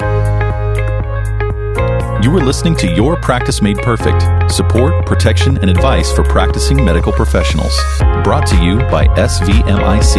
You are listening to Your Practice Made Perfect support, protection, and advice for practicing medical professionals. Brought to you by SVMIC.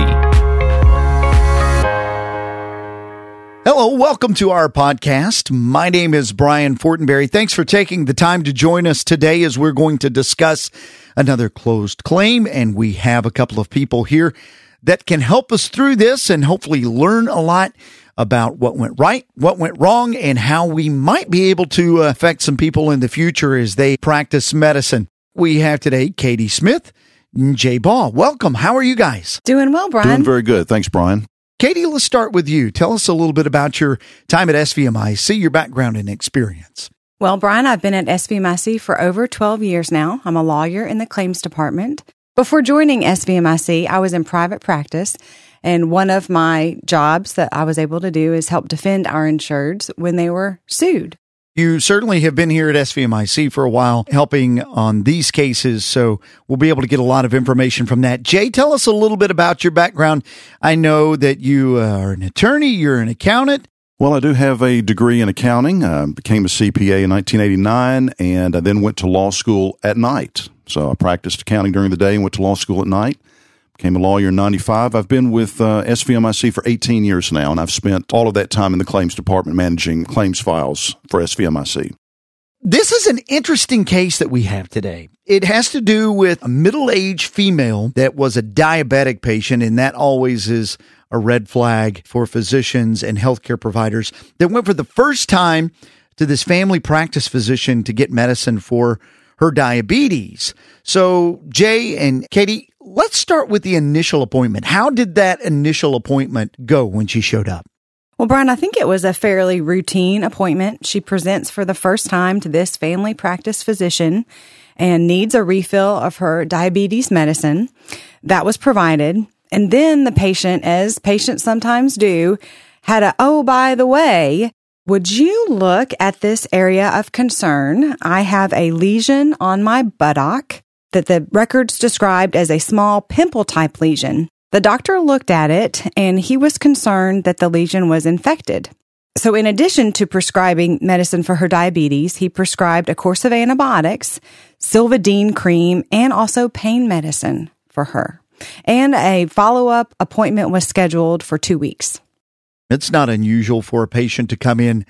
Hello, welcome to our podcast. My name is Brian Fortenberry. Thanks for taking the time to join us today as we're going to discuss another closed claim. And we have a couple of people here that can help us through this and hopefully learn a lot about what went right, what went wrong, and how we might be able to affect some people in the future as they practice medicine. We have today Katie Smith, and Jay Ball. Welcome. How are you guys? Doing well, Brian. Doing very good. Thanks, Brian. Katie, let's start with you. Tell us a little bit about your time at SVMIC, your background and experience. Well, Brian, I've been at SVMIC for over 12 years now. I'm a lawyer in the claims department. Before joining SVMIC, I was in private practice, and one of my jobs that I was able to do is help defend our insureds when they were sued. You certainly have been here at SVMIC for a while helping on these cases, so we'll be able to get a lot of information from that. Jay, tell us a little bit about your background. I know that you are an attorney, you're an accountant. Well, I do have a degree in accounting. I became a CPA in 1989 and I then went to law school at night. So I practiced accounting during the day and went to law school at night. Became a lawyer in 95. I've been with uh, SVMIC for 18 years now, and I've spent all of that time in the claims department managing claims files for SVMIC. This is an interesting case that we have today. It has to do with a middle aged female that was a diabetic patient, and that always is a red flag for physicians and healthcare providers that went for the first time to this family practice physician to get medicine for her diabetes. So, Jay and Katie, let's start with the initial appointment. How did that initial appointment go when she showed up? Well, Brian, I think it was a fairly routine appointment. She presents for the first time to this family practice physician and needs a refill of her diabetes medicine. That was provided. And then the patient, as patients sometimes do, had a, oh, by the way, would you look at this area of concern? I have a lesion on my buttock that the records described as a small pimple type lesion. The doctor looked at it and he was concerned that the lesion was infected. So, in addition to prescribing medicine for her diabetes, he prescribed a course of antibiotics, Silvadene cream, and also pain medicine for her. And a follow up appointment was scheduled for two weeks. It's not unusual for a patient to come in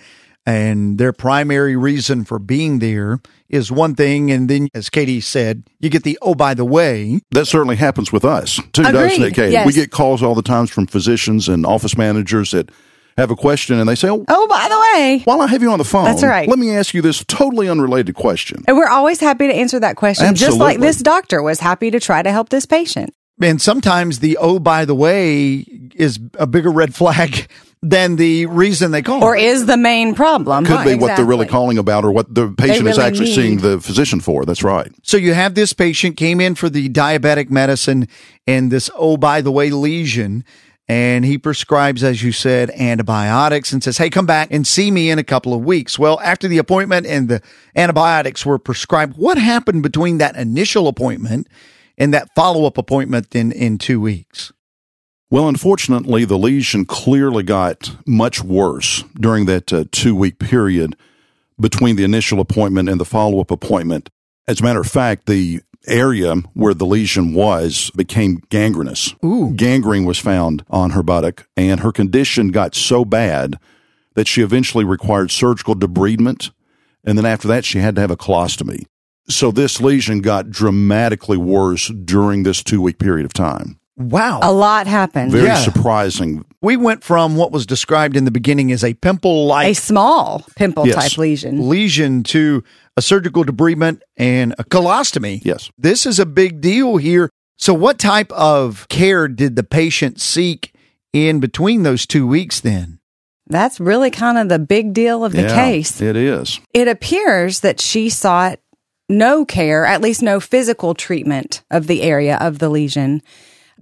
and their primary reason for being there is one thing. And then, as Katie said, you get the, oh, by the way. That certainly happens with us, too, Agreed. doesn't it, Katie? Yes. We get calls all the times from physicians and office managers that have a question and they say, oh, Oh, by the way. while I have you on the phone, That's right. let me ask you this totally unrelated question. And we're always happy to answer that question, just like this doctor was happy to try to help this patient. And sometimes the, oh, by the way is a bigger red flag than the reason they call. Or is the main problem. Could huh? be what they're really calling about or what the patient is actually need. seeing the physician for. That's right. So you have this patient came in for the diabetic medicine and this, oh, by the way, lesion. And he prescribes, as you said, antibiotics and says, Hey, come back and see me in a couple of weeks. Well, after the appointment and the antibiotics were prescribed, what happened between that initial appointment and that follow up appointment in, in two weeks? Well, unfortunately, the lesion clearly got much worse during that uh, two week period between the initial appointment and the follow up appointment. As a matter of fact, the area where the lesion was became gangrenous. Ooh. Gangrene was found on her buttock, and her condition got so bad that she eventually required surgical debridement. And then after that, she had to have a colostomy. So this lesion got dramatically worse during this two week period of time. Wow. A lot happened. Very Yeah. surprising. we went from what was described in the beginning as a pimple like A small pimple Yes. type lesion. lesion to a surgical debridement and a colostomy. Yes. This is a big deal here. So, what type of care did the patient seek in between those two weeks then? That's really kind of the big deal of the Yeah, case. It is. It appears that she sought no care, at least no physical treatment of the area of the lesion.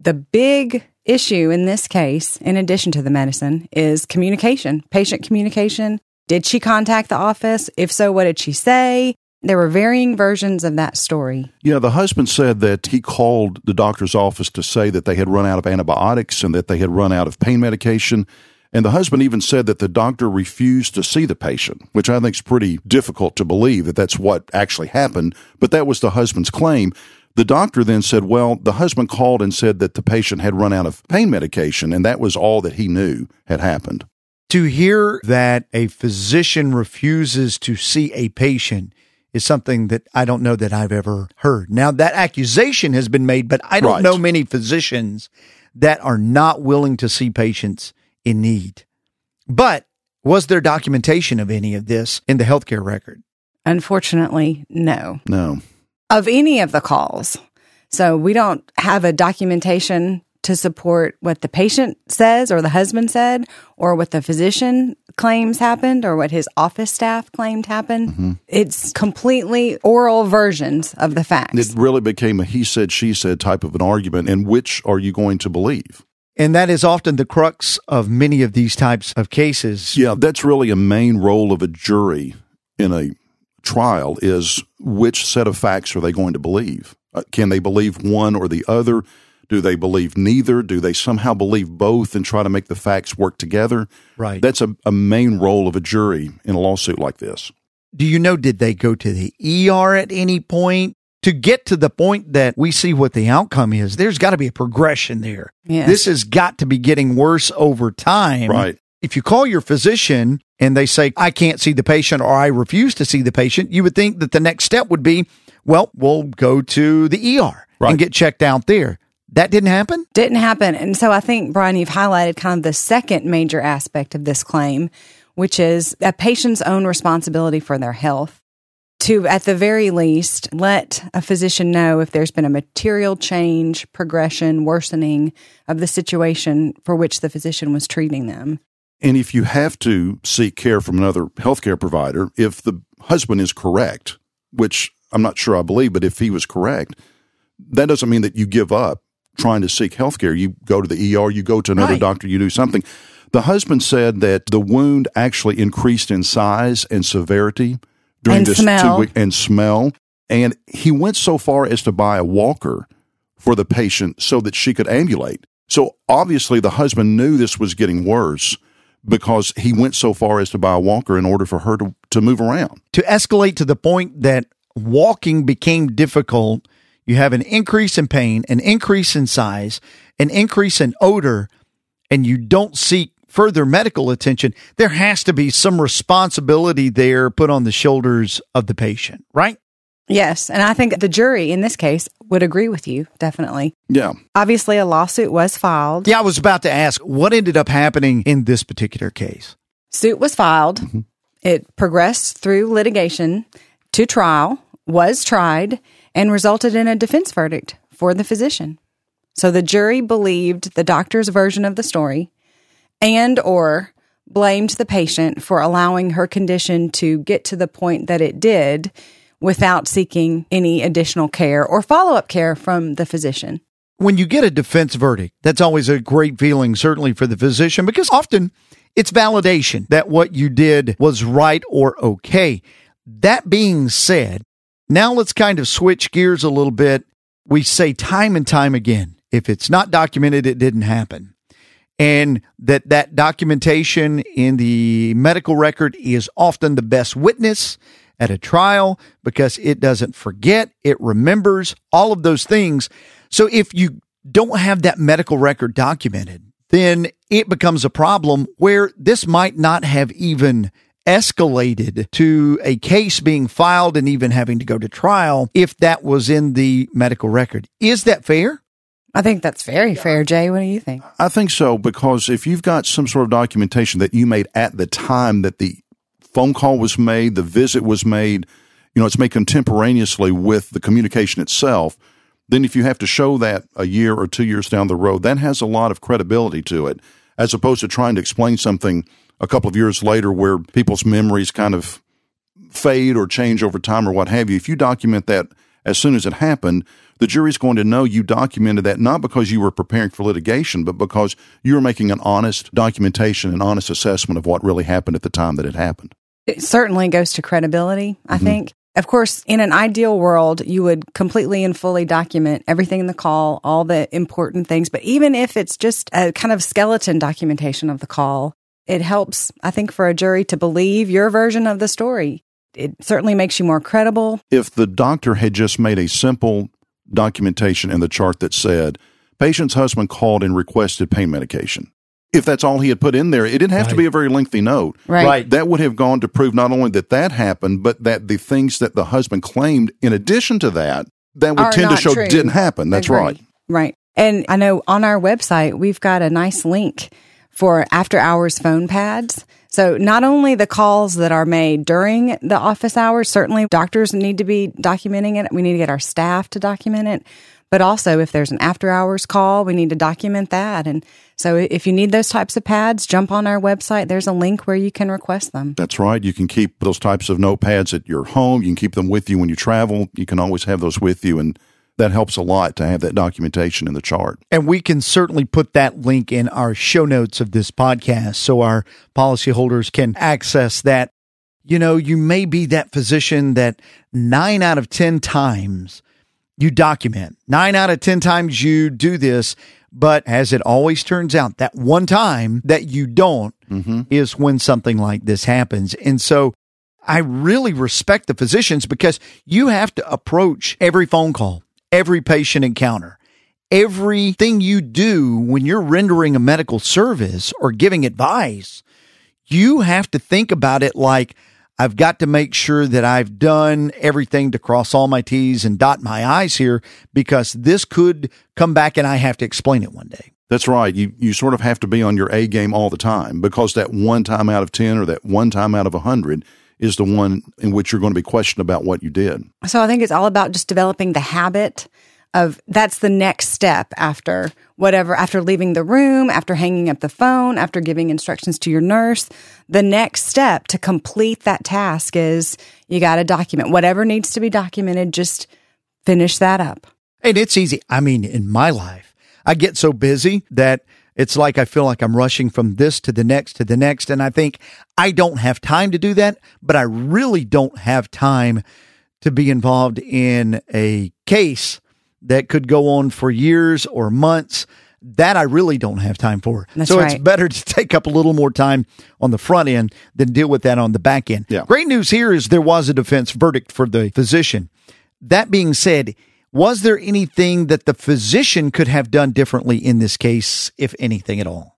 The big issue in this case, in addition to the medicine, is communication, patient communication. Did she contact the office? If so, what did she say? There were varying versions of that story. Yeah, the husband said that he called the doctor's office to say that they had run out of antibiotics and that they had run out of pain medication And the husband even said that the doctor refused to see the patient, which I think is pretty difficult to believe that that's what actually happened. But that was the husband's claim. The doctor then said, well, the husband called and said that the patient had run out of pain medication, and that was all that he knew had happened. To hear that a physician refuses to see a patient is something that I don't know that I've ever heard. Now, that accusation has been made, but I don't Right. know many physicians that are not willing to see patients in need. But was there documentation of any of this in the healthcare record? Unfortunately, no. No. Of any of the calls. So we don't have a documentation to support what the patient says or the husband said or what the physician claims happened or what his office staff claimed happened. Mm-hmm. It's completely oral versions of the facts. It really became a he said, she said type of an argument. And which are you going to believe? And that is often the crux of many of these types of cases. Yeah, that's really a main role of a jury in a trial is which set of facts are they going to believe? Uh, can they believe one or the other? Do they believe neither? Do they somehow believe both and try to make the facts work together? Right. That's a, a main role of a jury in a lawsuit like this. Do you know, did they go to the ER at any point? To get to the point that we see what the outcome is, there's got to be a progression there. Yes. This has got to be getting worse over time. Right. If you call your physician and they say, I can't see the patient or I refuse to see the patient, you would think that the next step would be, well, we'll go to the ER Right. and get checked out there. That didn't happen? Didn't happen. And so I think, Brian, you've highlighted kind of the second major aspect of this claim, which is a patient's own responsibility for their health. To, at the very least, let a physician know if there's been a material change, progression, worsening of the situation for which the physician was treating them. And if you have to seek care from another healthcare provider, if the husband is correct, which I'm not sure I believe, but if he was correct, that doesn't mean that you give up trying to seek healthcare. You go to the ER, you go to another Right. doctor, you do something. The husband said that the wound actually increased in size and severity during And this smell. two week and smell. And he went so far as to buy a walker for the patient so that she could ambulate. So obviously the husband knew this was getting worse because he went so far as to buy a walker in order for her to, to move around. To escalate to the point that walking became difficult, you have an increase in pain, an increase in size, an increase in odor, and you don't seek further medical attention, there has to be some responsibility there put on the shoulders of the patient, right? Yes. And I think the jury in this case would agree with you, definitely. Yeah. Obviously, a lawsuit was filed. Yeah, I was about to ask what ended up happening in this particular case. Suit was filed. Mm-hmm. It progressed through litigation to trial, was tried, and resulted in a defense verdict for the physician. So the jury believed the doctor's version of the story and or blamed the patient for allowing her condition to get to the point that it did without seeking any additional care or follow-up care from the physician. When you get a defense verdict, that's always a great feeling, certainly for the physician, because often it's validation that what you did was right or okay. That being said, now let's kind of switch gears a little bit. We say time and time again, if it's not documented, it didn't happen. And that that documentation in the medical record is often the best witness at a trial because it doesn't forget, it remembers all of those things. So if you don't have that medical record documented, then it becomes a problem where this might not have even escalated to a case being filed and even having to go to trial if that was in the medical record. Is that fair? I think that's very fair, Jay. What do you think? I think so because if you've got some sort of documentation that you made at the time that the phone call was made, the visit was made, you know, it's made contemporaneously with the communication itself, then if you have to show that a year or two years down the road, that has a lot of credibility to it, as opposed to trying to explain something a couple of years later where people's memories kind of fade or change over time or what have you. If you document that as soon as it happened, the jury's going to know you documented that not because you were preparing for litigation, but because you were making an honest documentation, an honest assessment of what really happened at the time that it happened. It certainly goes to credibility, I mm-hmm. think. Of course, in an ideal world, you would completely and fully document everything in the call, all the important things. But even if it's just a kind of skeleton documentation of the call, it helps, I think, for a jury to believe your version of the story. It certainly makes you more credible. If the doctor had just made a simple documentation in the chart that said, patient's husband called and requested pain medication. If that's all he had put in there, it didn't have right. to be a very lengthy note. Right. right. That would have gone to prove not only that that happened, but that the things that the husband claimed in addition to that, that would Are tend to show true. didn't happen. That's Agreed. right. Right. And I know on our website, we've got a nice link for after hours phone pads. So not only the calls that are made during the office hours, certainly doctors need to be documenting it. We need to get our staff to document it. But also if there's an after hours call, we need to document that. And so if you need those types of pads, jump on our website. There's a link where you can request them. That's right. You can keep those types of notepads at your home. You can keep them with you when you travel. You can always have those with you and that helps a lot to have that documentation in the chart. And we can certainly put that link in our show notes of this podcast so our policyholders can access that. You know, you may be that physician that nine out of 10 times you document, nine out of 10 times you do this. But as it always turns out, that one time that you don't mm-hmm. is when something like this happens. And so I really respect the physicians because you have to approach every phone call every patient encounter. Everything you do when you're rendering a medical service or giving advice, you have to think about it like, I've got to make sure that I've done everything to cross all my T's and dot my I's here because this could come back and I have to explain it one day. That's right. You you sort of have to be on your A game all the time because that one time out of 10 or that one time out of a 100 is the one in which you're going to be questioned about what you did. So I think it's all about just developing the habit of that's the next step after whatever, after leaving the room, after hanging up the phone, after giving instructions to your nurse. The next step to complete that task is you got to document whatever needs to be documented. Just finish that up. And it's easy. I mean, in my life, I get so busy that it's like I feel like I'm rushing from this to the next to the next. And I think I don't have time to do that, but I really don't have time to be involved in a case that could go on for years or months. That I really don't have time for. That's so right. it's better to take up a little more time on the front end than deal with that on the back end. Yeah. Great news here is there was a defense verdict for the physician. That being said, was there anything that the physician could have done differently in this case, if anything at all?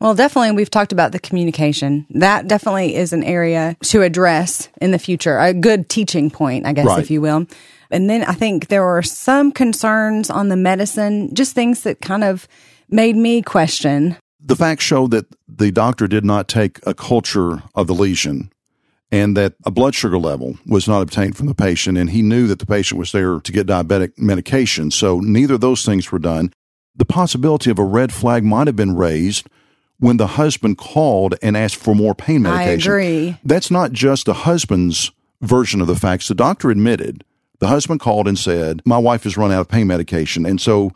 Well, definitely, we've talked about the communication. That definitely is an area to address in the future, a good teaching point, I guess, right. if you will. And then I think there were some concerns on the medicine, just things that kind of made me question. The facts show that the doctor did not take a culture of the lesion and that a blood sugar level was not obtained from the patient. And he knew that the patient was there to get diabetic medication. So neither of those things were done. The possibility of a red flag might have been raised when the husband called and asked for more pain medication. I agree. That's not just the husband's version of the facts. The doctor admitted the husband called and said, My wife has run out of pain medication. And so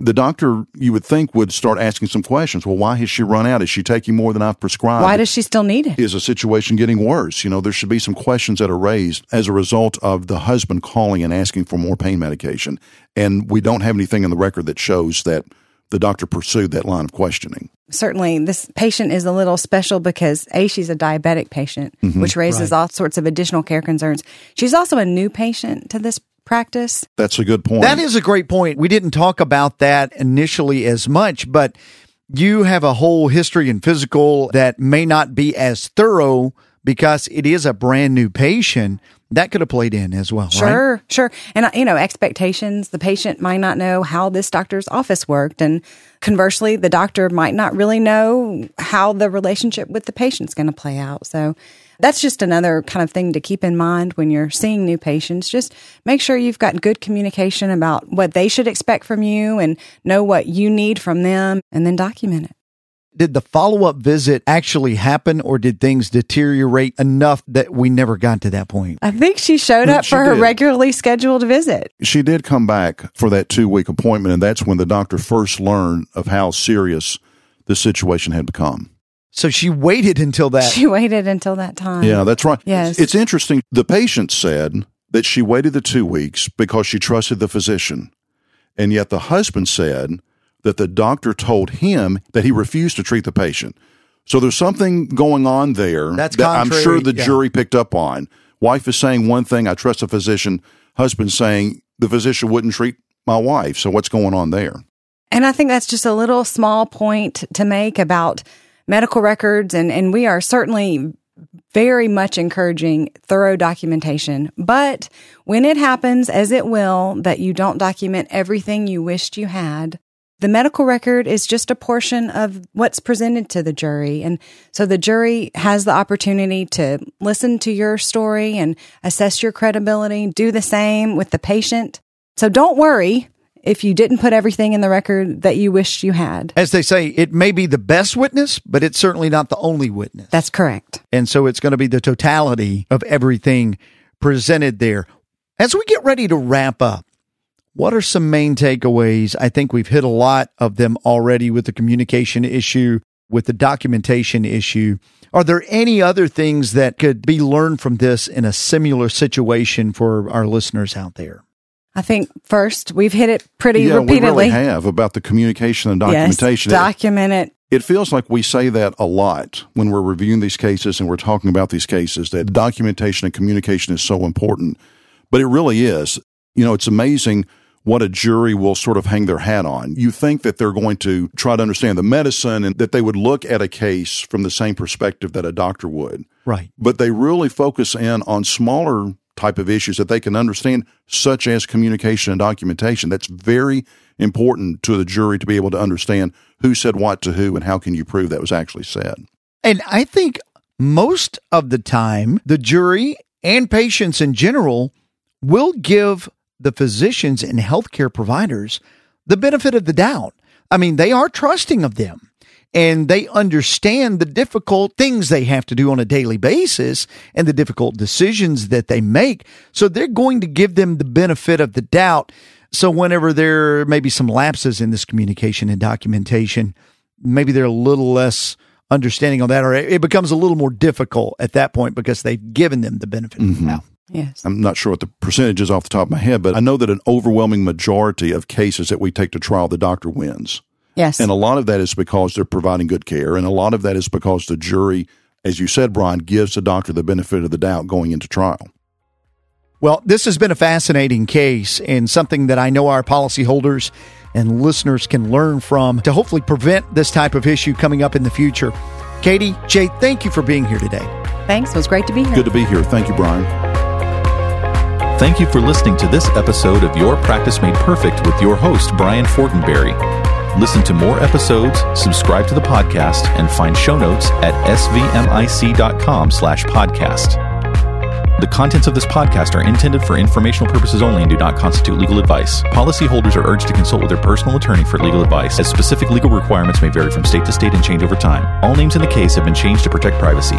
the doctor you would think would start asking some questions. Well, why has she run out? Is she taking more than I've prescribed? Why does she still need it? Is the situation getting worse? You know, there should be some questions that are raised as a result of the husband calling and asking for more pain medication. And we don't have anything in the record that shows that the doctor pursued that line of questioning. Certainly, this patient is a little special because A, she's a diabetic patient, mm-hmm, which raises right. all sorts of additional care concerns. She's also a new patient to this practice. That's a good point. That is a great point. We didn't talk about that initially as much, but you have a whole history and physical that may not be as thorough because it is a brand new patient that could have played in as well. Sure, right? sure. And, you know, expectations, the patient might not know how this doctor's office worked. And conversely, the doctor might not really know how the relationship with the patient's going to play out. So that's just another kind of thing to keep in mind when you're seeing new patients. Just make sure you've got good communication about what they should expect from you and know what you need from them and then document it did the follow up visit actually happen or did things deteriorate enough that we never got to that point? I think she showed mm, up she for her regularly scheduled visit. She did come back for that two week appointment, and that's when the doctor first learned of how serious the situation had become. So she waited until that. She waited until that time. Yeah, that's right. Yes. It's interesting. The patient said that she waited the two weeks because she trusted the physician. And yet the husband said that the doctor told him that he refused to treat the patient. So there's something going on there That's that I'm sure the yeah. jury picked up on. Wife is saying one thing, I trust the physician. Husband saying the physician wouldn't treat my wife. So what's going on there? And I think that's just a little small point to make about medical records. And, and we are certainly very much encouraging thorough documentation. But when it happens, as it will, that you don't document everything you wished you had, the medical record is just a portion of what's presented to the jury. And so the jury has the opportunity to listen to your story and assess your credibility, do the same with the patient. So don't worry if you didn't put everything in the record that you wished you had. As they say, it may be the best witness, but it's certainly not the only witness. That's correct. And so it's going to be the totality of everything presented there. As we get ready to wrap up, what are some main takeaways? I think we've hit a lot of them already with the communication issue, with the documentation issue. Are there any other things that could be learned from this in a similar situation for our listeners out there? I think first we've hit it pretty yeah, repeatedly. we really have about the communication and documentation. It- document it. It feels like we say that a lot when we're reviewing these cases and we're talking about these cases that documentation and communication is so important. But it really is. You know, it's amazing what a jury will sort of hang their hat on. You think that they're going to try to understand the medicine and that they would look at a case from the same perspective that a doctor would. Right. But they really focus in on smaller type of issues that they can understand, such as communication and documentation. That's very important to the jury to be able to understand who said what to who and how can you prove that was actually said. And I think most of the time, the jury and patients in general will give the physicians and healthcare providers the benefit of the doubt. I mean, they are trusting of them and they understand the difficult things they have to do on a daily basis and the difficult decisions that they make. So they're going to give them the benefit of the doubt. So whenever there may be some lapses in this communication and documentation, maybe they're a little less understanding on that, or it becomes a little more difficult at that point because they've given them the benefit of the mm-hmm. doubt. Yes. I'm not sure what the percentage is off the top of my head, but I know that an overwhelming majority of cases that we take to trial, the doctor wins. Yes. And a lot of that is because they're providing good care. And a lot of that is because the jury, as you said, Brian, gives the doctor the benefit of the doubt going into trial. Well, this has been a fascinating case and something that I know our policyholders and listeners can learn from to hopefully prevent this type of issue coming up in the future. Katie, Jay, thank you for being here today. Thanks. It was great to be here. Good to be here. Thank you, Brian. Thank you for listening to this episode of Your Practice Made Perfect with your host, Brian Fortenberry. Listen to more episodes, subscribe to the podcast, and find show notes at svmic.com slash podcast. The contents of this podcast are intended for informational purposes only and do not constitute legal advice. Policyholders are urged to consult with their personal attorney for legal advice, as specific legal requirements may vary from state to state and change over time. All names in the case have been changed to protect privacy.